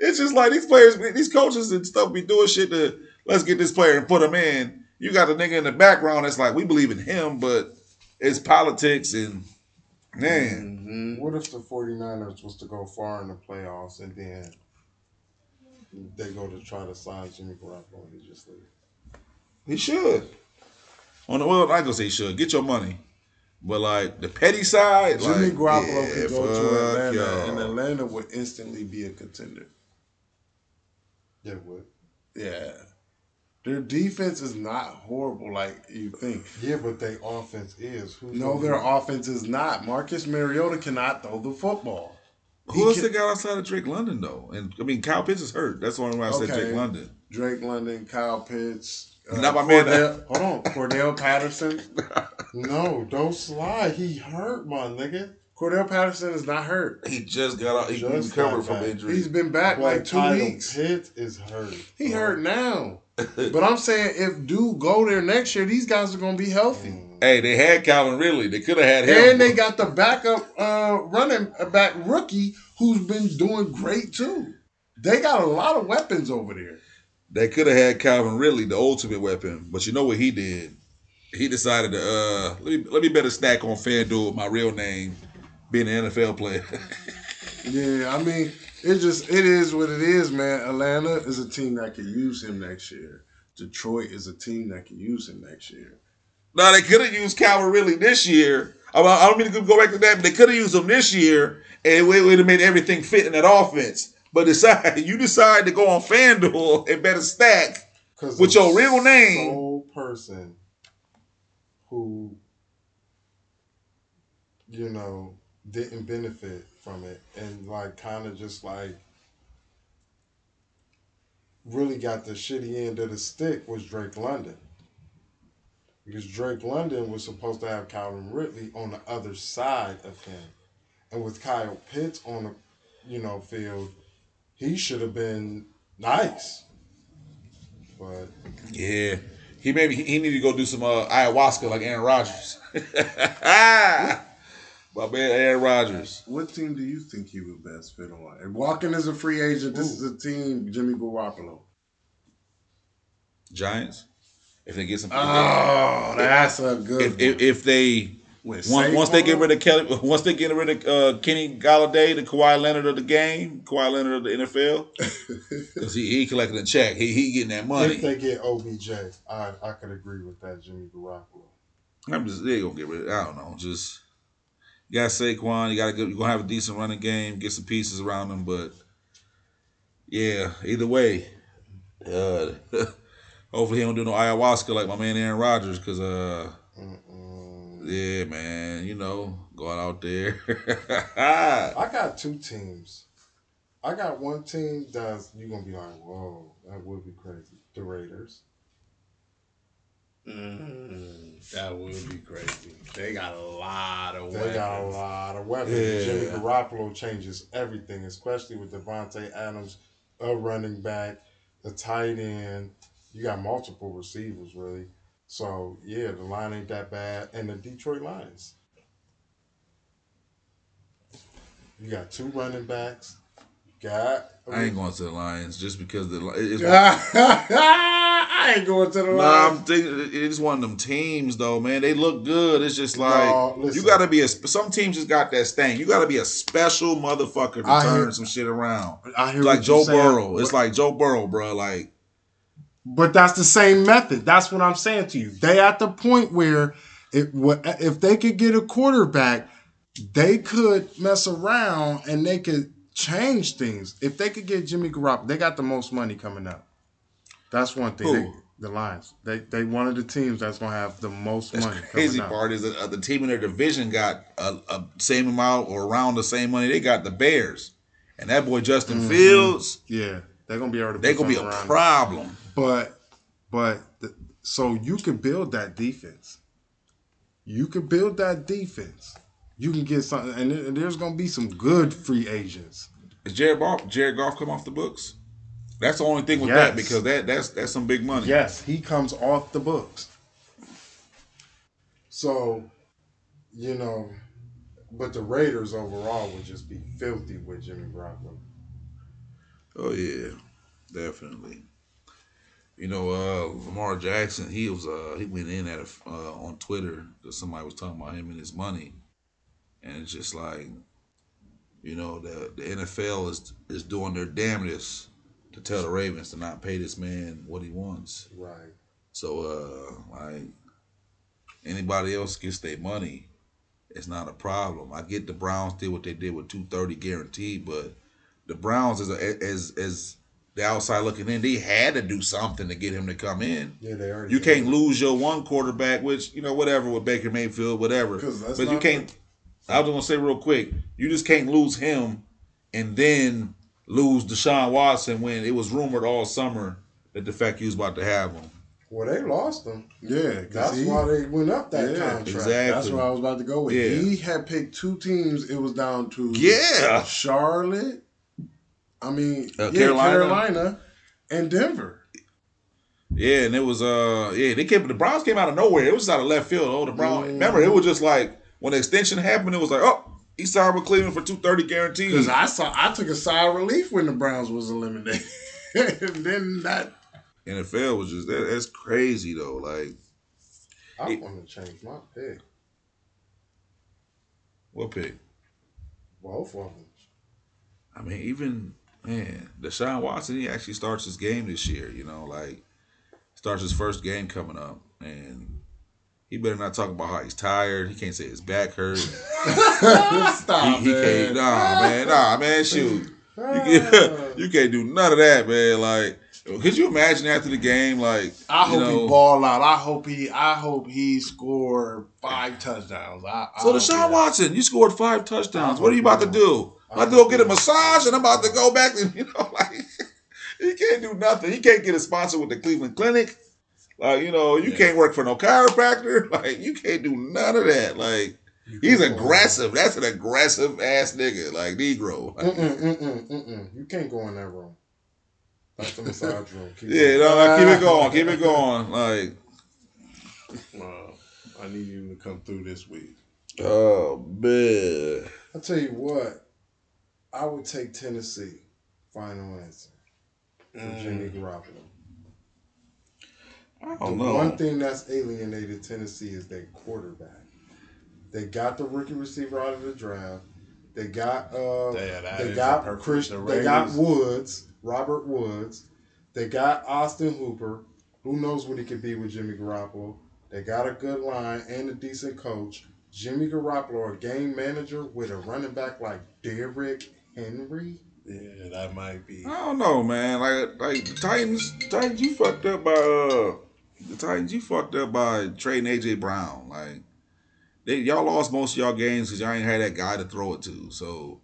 it's just like these players, these coaches and stuff be doing shit to let's get this player and put him in. You got a nigga in the background that's like, we believe in him, but it's politics and man. Mm-hmm. What if the 49ers was to go far in the playoffs and then they go to try to sign Jimmy Garoppolo and he just leave? He should. On the well, I gonna say should get your money, but like the petty side, Jimmy like, Garoppolo yeah, could go to Atlanta, y'all. and Atlanta would instantly be a contender. Yeah, it would. Yeah. Their defense is not horrible like you think. Yeah, but their offense is. Who's no, their offense is not. Marcus Mariota cannot throw the football. Who else they got outside of Drake London though? And I mean, Kyle Pitts is hurt. That's the only why I okay. said Drake London. Drake London, Kyle Pitts, uh, Not my Cordell, man. Hold on, Cordell Patterson. no, don't slide. He hurt, my nigga. Cordell Patterson is not hurt. He just got out. He just recovered from injury. He's been back but like two Kyle weeks. Pitt is hurt. He oh. hurt now. but I'm saying if dude go there next year, these guys are gonna be healthy. Mm. Hey, they had Calvin Ridley. They could have had him. And they got the backup uh, running back rookie who's been doing great too. They got a lot of weapons over there. They could have had Calvin Ridley, the ultimate weapon, but you know what he did? He decided to uh let me let me better stack on FanDuel my real name, being an NFL player. yeah, I mean, it just it is what it is, man. Atlanta is a team that can use him next year. Detroit is a team that can use him next year. Now they could have used Calvin Ridley this year. I don't mean to go back to that, but they could have used him this year, and it would have made everything fit in that offense. But decide you decide to go on FanDuel and bet a stack with your real name. Sole person who, you know, didn't benefit from it, and like kind of just like really got the shitty end of the stick was Drake London because Drake London was supposed to have Calvin Ridley on the other side of him, and with Kyle Pitts on the, you know, field, he should have been nice. But yeah, he maybe he needed to go do some uh, ayahuasca like Aaron Rodgers. My man, Aaron Rodgers. What team do you think he would best fit on? And walking as a free agent, this Ooh. is a team Jimmy Garoppolo. Giants if they get some. Oh, that's a good. If, if, if they once, once they get rid of Kelly, once they get rid of uh, Kenny Golladay, the Kawhi Leonard of the game, Kawhi Leonard of the NFL, because he, he collecting a check, he he getting that money. If they get OBJ, I I could agree with that, Jimmy Garoppolo. I'm just they gonna get rid. of I don't know, just you got Saquon, you got to go. You're gonna have a decent running game, get some pieces around him, but yeah, either way, uh, Hopefully he don't do no ayahuasca like my man Aaron Rodgers, cause uh, Mm-mm. Yeah, man, you know, going out there. I got two teams. I got one team that's you're gonna be like, whoa, that would be crazy. The Raiders. Mm, that would be crazy. They got a lot of they weapons. got a lot of weapons. Yeah. Jimmy Garoppolo changes everything, especially with Davante Adams, a running back, the tight end, you got multiple receivers really. So yeah, the line ain't that bad, and the Detroit Lions. You got two running backs. got. I ain't going to the Lions just because the it's I ain't going to the Lions. Nah, I'm thinking it's one of them teams though, man. They look good. It's just like no, you got to be a. Some teams just got that stain. You got to be a special motherfucker to I turn hear, some shit around. I hear like Joe Burrow. It's like Joe Burrow, bro. Like but that's the same method. That's what I'm saying to you. They at the point where it, if they could get a quarterback, they could mess around and they could change things. If they could get Jimmy Garoppolo, they got the most money coming up. That's one thing. They, the Lions. They they one of the teams that's gonna have the most that's money. Crazy part is that uh, the team in their division got a, a, same amount or around the same money. They got the Bears, and that boy Justin mm-hmm. Fields. Yeah, they're gonna be able to. They're gonna be a problem. But but the, so you can build that defense. You can build that defense. You can get something, and there's gonna be some good free agents. Is Jared Goff, Jared Goff come off the books? That's the only thing with yes. that because that that's that's some big money. Yes, he comes off the books. So, you know, but the Raiders overall would just be filthy with Jimmy Garoppolo. Oh yeah, definitely. You know, uh, Lamar Jackson, he was uh, he went in at a, uh, on Twitter because somebody was talking about him and his money, and it's just like, you know, the the NFL is is doing their damnedest to tell the Ravens to not pay this man what he wants. Right. So, uh, like anybody else gets their money, it's not a problem. I get the Browns did what they did with two thirty guaranteed, but the Browns is a, as as the outside looking in, they had to do something to get him to come in. Yeah, they are. You can't lose your one quarterback, which you know whatever with Baker Mayfield, whatever. But you can't. I was gonna say real quick, you just can't lose him, and then lose Deshaun Watson when it was rumored all summer that the fact he was about to have him. Well, they lost him. Yeah, that's he, why they went up that yeah, contract. Exactly. That's what I was about to go with. Yeah. He had picked two teams. It was down to yeah Charlotte I mean, uh, yeah, Carolina. Carolina and Denver. Yeah, and it was uh yeah, they came the Browns came out of nowhere. It was out of left field. Oh, the Browns. Mm. Remember, it was just like when the extension happened, it was like, oh, he signed with Cleveland for two thirty guaranteed. Because I saw I took a sigh of relief when the Browns was eliminated. and then that NFL was just that, that's crazy though. Like I want to change my pick. What pick? Both of them. I mean, even man, Deshaun Watson, he actually starts his game this year. You know, like starts his first game coming up, and he better not talk about how he's tired. He can't say his back hurt. Stop, he, he can't. Nah, man. Nah, man. Shoot, you, can't, you can't do none of that, man. Like. Could you imagine after the game, like I hope know, he ball out. I hope he, I hope he scored five touchdowns. I, I so Deshaun Watson, you scored five touchdowns. What are you about to do? I'm about to go get a massage, and I'm about to go back. To, you know, like he can't do nothing. He can't get a sponsor with the Cleveland Clinic. Like you know, you yeah. can't work for no chiropractor. Like you can't do none of that. Like he's aggressive. That's an aggressive ass nigga. Like Negro. Mm-mm, mm-mm, mm-mm. You can't go in that room. That's the massage room. Keep yeah, no, like, keep it going. Keep it going. Like, uh, I need you to come through this week. Oh man! I tell you what, I would take Tennessee. Final answer mm. Jimmy Garoppolo. I don't the know. One thing that's alienated Tennessee is their quarterback. They got the rookie receiver out of the draft. They got uh, they, they got Chris. They got Woods, Robert Woods. They got Austin Hooper. Who knows what he could be with Jimmy Garoppolo? They got a good line and a decent coach. Jimmy Garoppolo, a game manager with a running back like Derrick Henry. Yeah, that might be. I don't know, man. Like, like the Titans, Titans, you fucked up by uh, the Titans, you fucked up by trading AJ Brown. Like, they y'all lost most of y'all games because y'all ain't had that guy to throw it to. So,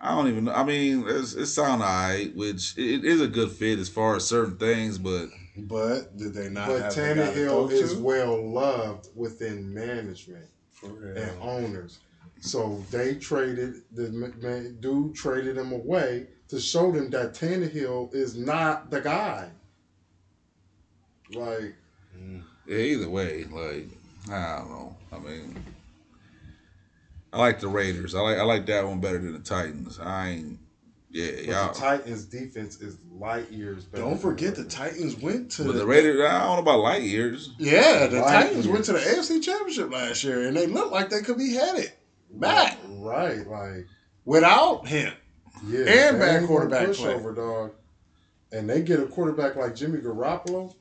I don't even. know. I mean, it's, it sound alright, which it, it is a good fit as far as certain things, but. But did they not? But Tannehill is well loved within management and owners. So they traded the man, dude traded him away to show them that Tannehill is not the guy. Like, yeah, either way, like I don't know. I mean, I like the Raiders. I like I like that one better than the Titans. I ain't. Yeah, but y'all. The Titans' defense is light years better. Don't forget the Titans went to. But the, the Raiders, I don't know about light years. Yeah, the light Titans years. went to the AFC Championship last year, and they looked like they could be headed back. Right, like without him. Yeah, and bad quarterback play. over, dog. And they get a quarterback like Jimmy Garoppolo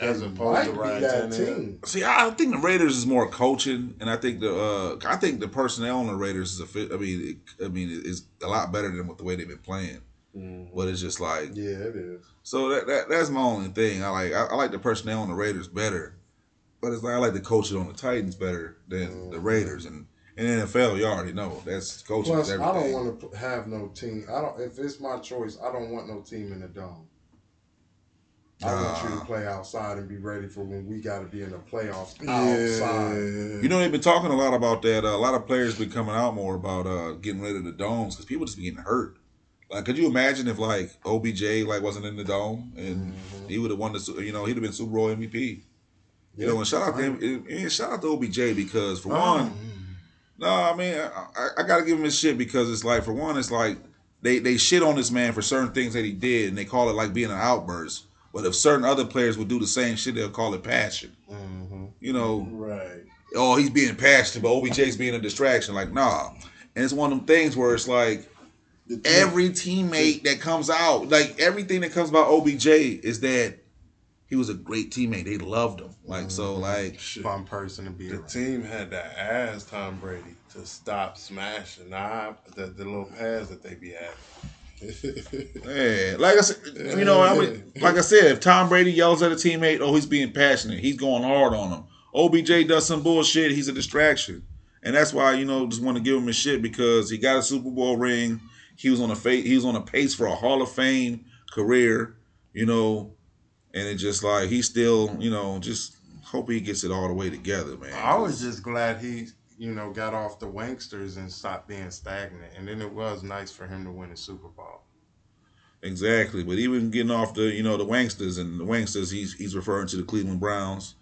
as opposed to Ryan team. See, I think the Raiders is more coaching, and I think the uh, I think the personnel on the Raiders is a fit. I mean, it, I mean, it's a lot better than what the way they've been playing. Mm-hmm. But it's just like yeah, it is. So that, that that's my only thing. I like I, I, like the personnel on the Raiders better, but it's like I like the coaches on the Titans better than mm-hmm. the Raiders. And in NFL, you already know that's coaching. Plus, I don't want to have no team. I don't. If it's my choice, I don't want no team in the dome. I want you to play outside and be ready for when we got to be in the playoffs outside. Yeah. You know, they've been talking a lot about that. Uh, a lot of players been coming out more about uh, getting rid of the domes because people just be getting hurt. Like, could you imagine if like OBJ like wasn't in the dome and mm-hmm. he would have won the you know he'd have been Super Bowl MVP. You know, and shout out to him, and shout out to OBJ because for one, no, I mean I, I got to give him his shit because it's like for one, it's like they they shit on this man for certain things that he did and they call it like being an outburst. But if certain other players would do the same shit, they'll call it passion. Mm-hmm. You know, right? Oh, he's being passionate, but OBJ's being a distraction. Like, nah. And it's one of them things where it's like every teammate that comes out, like everything that comes about OBJ is that he was a great teammate. They loved him. Like mm-hmm. so, like fun person to be. The around. team had to ask Tom Brady to stop smashing the, the, the little pads that they be having yeah, like I said, you know, I mean, like I said, if Tom Brady yells at a teammate, oh, he's being passionate, he's going hard on him. OBJ does some bullshit, he's a distraction, and that's why you know just want to give him a shit because he got a Super Bowl ring. He was on a fa- he was on a pace for a Hall of Fame career, you know, and it just like he still, you know, just hope he gets it all the way together, man. I was just glad he you know, got off the wanksters and stopped being stagnant. And then it was nice for him to win a Super Bowl. Exactly, but even getting off the you know the wanksters and the wanksters, he's he's referring to the Cleveland Browns.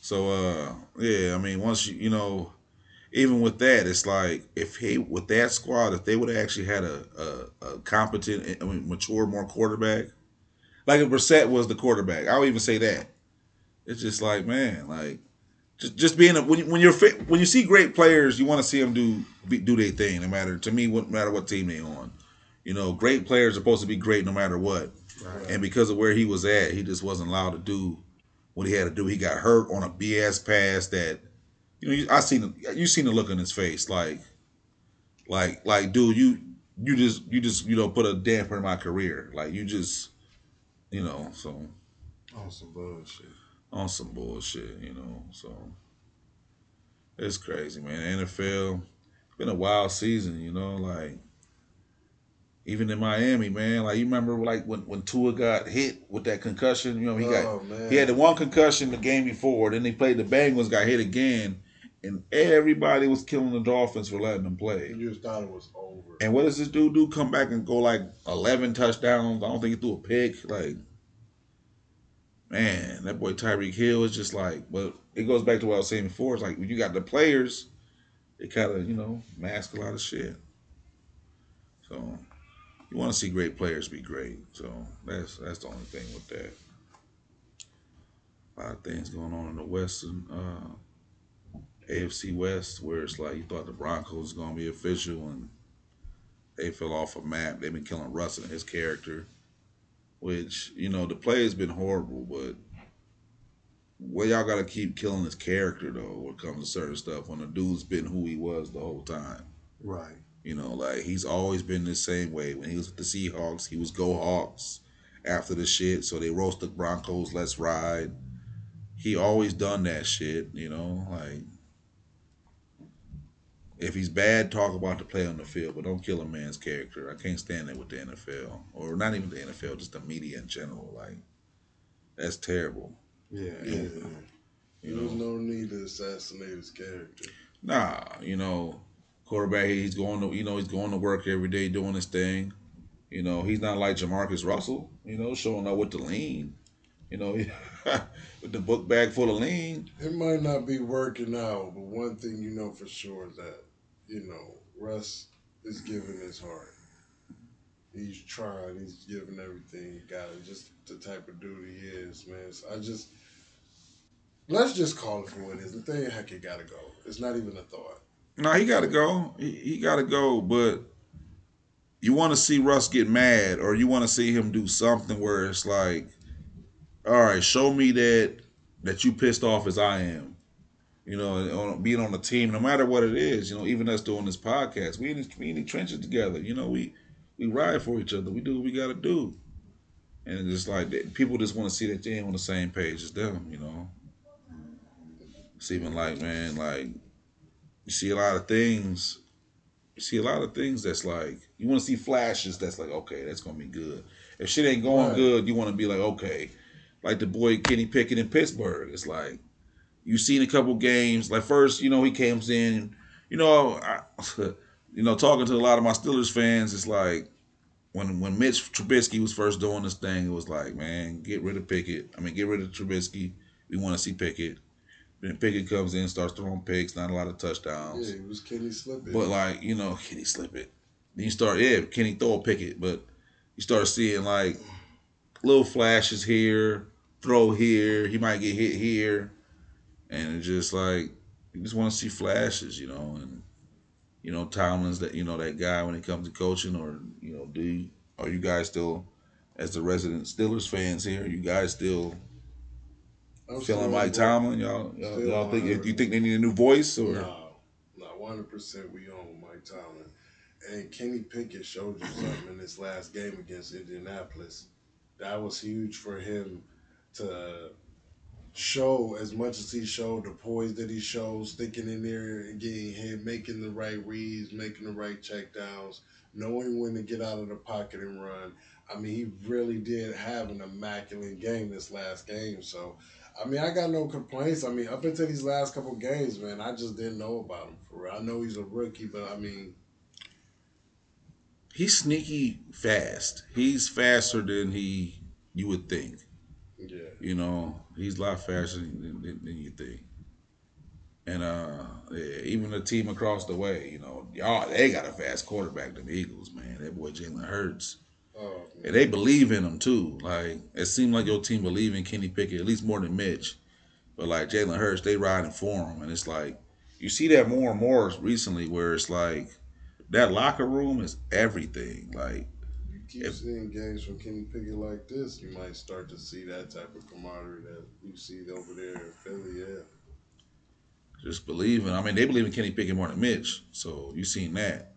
So uh, yeah, I mean once you you know, even with that, it's like if he with that squad, if they would have actually had a, a, a competent, I mean, mature, more quarterback, like if Brissett was the quarterback, I would even say that. It's just like man, like just just being a, when when you're fit, when you see great players, you want to see them do do their thing. No matter to me, no matter what team they on, You know, great players are supposed to be great no matter what. Right. And because of where he was at, he just wasn't allowed to do what he had to do. He got hurt on a BS pass that, you know, I seen you seen the look on his face, like, like, like, dude, you you just you just you know put a damper in my career, like you just, you know, so. On some bullshit. On some bullshit, you know, so. It's crazy, man. NFL, been a wild season, you know, like even in Miami, man. Like you remember, like when when Tua got hit with that concussion. You know, he oh, got man. he had the one concussion the game before. Then he played the Bengals, got hit again, and everybody was killing the Dolphins for letting them play. You just thought it was over. And what does this dude do? Come back and go like eleven touchdowns. I don't think he threw a pick. Like, man, that boy Tyreek Hill is just like. But it goes back to what I was saying before. It's like when you got the players, it kind of you know mask a lot of shit. So you want to see great players be great. So that's that's the only thing with that. A lot of things going on in the Western uh, AFC West, where it's like you thought the Broncos was gonna be official, and they fell off a map. They've been killing Russ and his character, which you know the play has been horrible, but well, y'all gotta keep killing his character though when it comes to certain stuff. When the dude's been who he was the whole time, right? You know, like he's always been the same way. When he was with the Seahawks, he was go Hawks after the shit. So they roast the Broncos, let's ride. He always done that shit, you know, like if he's bad, talk about the play on the field, but don't kill a man's character. I can't stand that with the NFL, or not even the NFL, just the media in general. Like that's terrible. Yeah, yeah. You know, There's no need to assassinate his character. Nah, you know, quarterback. He's going to, you know, he's going to work every day doing his thing. You know, he's not like Jamarcus Russell. You know, showing up with the lean. You know, with the book bag full of lean. It might not be working out, but one thing you know for sure is that you know Russ is giving his heart. He's trying. He's giving everything he got. just the type of dude he is, man. So I just let's just call it for what it is. The thing, heck, it gotta go. It's not even a thought. No, he got to go. He, he got to go. But you want to see Russ get mad, or you want to see him do something where it's like, all right, show me that that you pissed off as I am. You know, being on the team, no matter what it is. You know, even us doing this podcast, we in we in the trenches together. You know, we we ride for each other. We do what we got to do. And it's just like people just want to see that they ain't on the same page as them. You know, it's even like man, like you see a lot of things. You see a lot of things that's like you want to see flashes. That's like okay, that's gonna be good. If shit ain't going right. good, you want to be like okay, like the boy Kenny Pickett in Pittsburgh. It's like you seen a couple games. Like first, you know, he comes in. You know, I, you know, talking to a lot of my Steelers fans, it's like when when Mitch Trubisky was first doing this thing, it was like, man, get rid of Pickett. I mean, get rid of Trubisky. We want to see Pickett. Then Pickett comes in, starts throwing picks, not a lot of touchdowns. Yeah, it was Kenny Slip It. But like, you know, Kenny Slip It. Then you start, yeah, Kenny throw a Pickett, but you start seeing like little flashes here, throw here, he might get hit here. And it's just like you just want to see flashes, you know, and you know, Tomlin's that you know, that guy when it comes to coaching or, you know, do you, are you guys still as the resident Steelers fans here, you guys still I'm feeling Mike Tomlin. Y'all, y'all, y'all think you think they need a new voice or? No, not one hundred percent. We own Mike Tomlin, and Kenny Pickett showed you something in this last game against Indianapolis. That was huge for him to show as much as he showed the poise that he shows, sticking in there and getting hit, making the right reads, making the right checkdowns, knowing when to get out of the pocket and run. I mean, he really did have an immaculate game this last game. So I mean, I got no complaints. I mean, up until these last couple games, man, I just didn't know about him for real. I know he's a rookie, but I mean, he's sneaky fast. He's faster than he you would think. Yeah. You know, he's a lot faster than, than, than you think. And uh, yeah, even the team across the way, you know, y'all they got a fast quarterback, the Eagles, man. That boy Jalen Hurts. Oh, and they believe in him too. Like it seemed like your team believe in Kenny Pickett at least more than Mitch. But like Jalen Hurts, they riding for him, and it's like you see that more and more recently, where it's like that locker room is everything. Like keep if, seeing games from Kenny Pickett like this, you might start to see that type of camaraderie that you see over there in Philly. Yeah. Just believing. I mean, they believe in Kenny Pickett more than Mitch, so you seen that,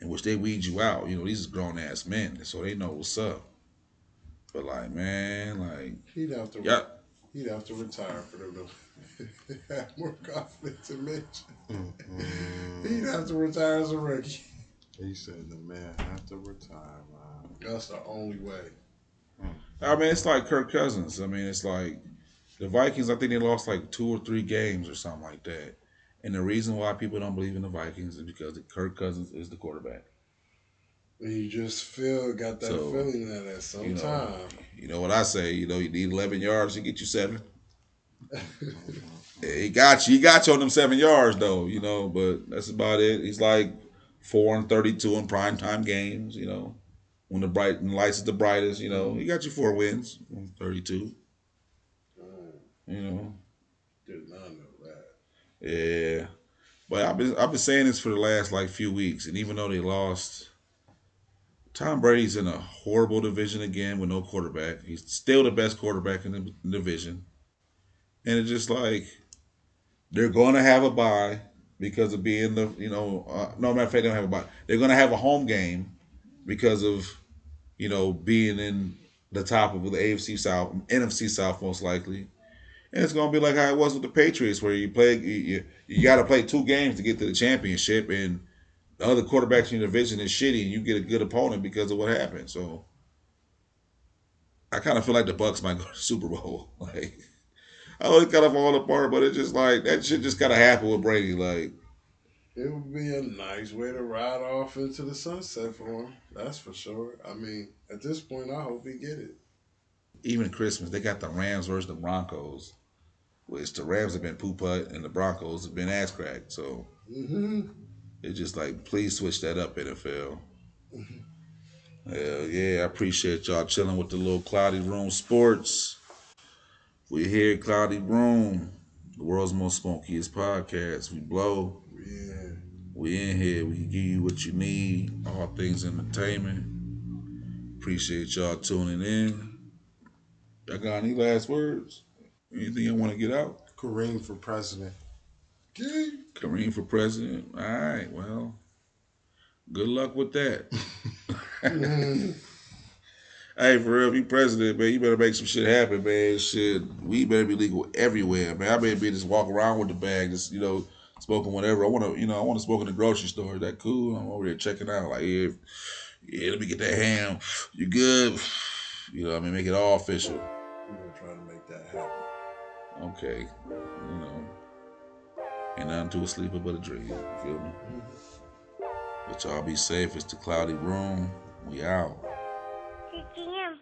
in which they weed you out. You know, these grown ass men, so they know what's up. But like, man, like he'd have to. Yeah. He'd have to retire for them to have more confidence in Mitch. Mm-hmm. he'd have to retire as a rookie. He said the man have to retire, man. That's the only way. I mean, it's like Kirk Cousins. I mean, it's like the Vikings. I think they lost like two or three games or something like that. And the reason why people don't believe in the Vikings is because Kirk Cousins is the quarterback. You just feel got that so, feeling that at some you know, time. You know what I say? You know, you need eleven yards to get you seven. he got you. He got you on them seven yards though. You know, but that's about it. He's like four and thirty-two in prime time games. You know, when the bright and lights is the brightest. You know, he got you four wins, thirty-two. You know, did not know that. Yeah, but I've been I've been saying this for the last like few weeks, and even though they lost, Tom Brady's in a horrible division again with no quarterback. He's still the best quarterback in the division, and it's just like they're going to have a bye because of being the you know uh, no matter of fact they don't have a bye. They're going to have a home game because of you know being in the top of the AFC South, NFC South most likely. And it's gonna be like how it was with the Patriots, where you play you, you, got to play two games to get to the championship, and the other quarterbacks in your division is shitty, and you get a good opponent because of what happened. So I kind of feel like the Bucs might go to Super Bowl. Like I know it kind of fall apart, but it's just like that shit just of happened with Brady. Like it would be a nice way to ride off into the sunset for him. That's for sure. I mean, at this point, I hope he get it. Even Christmas, they got the Rams versus the Broncos, which the Rams have been poop putt and the Broncos have been ass cracked. So mm-hmm. it's just like, please switch that up, NFL. Mm-hmm. Hell yeah, I appreciate y'all chilling with the little Cloudy Room Sports. We here, Cloudy Room, the world's most smokiest podcast. We blow. We in here. We can give you what you need. All things entertainment. Appreciate y'all tuning in. Y'all got any last words? Anything you want to get out? Kareem for president. Kareem for president. All right. Well, good luck with that. hey, for real, be president, man, you better make some shit happen, man. Shit, we better be legal everywhere, man. I better be just walk around with the bag, just you know, smoking whatever. I want to, you know, I want to smoke in the grocery store. Is that cool? I'm over there checking out, like, yeah, yeah, let me get that ham. You good? You know, I mean, make it all official. We're gonna try to make that happen. Okay, you know, ain't nothing to a sleeper but a dream. You feel me? Mm-hmm. But y'all be safe. It's the cloudy room. We out. GM.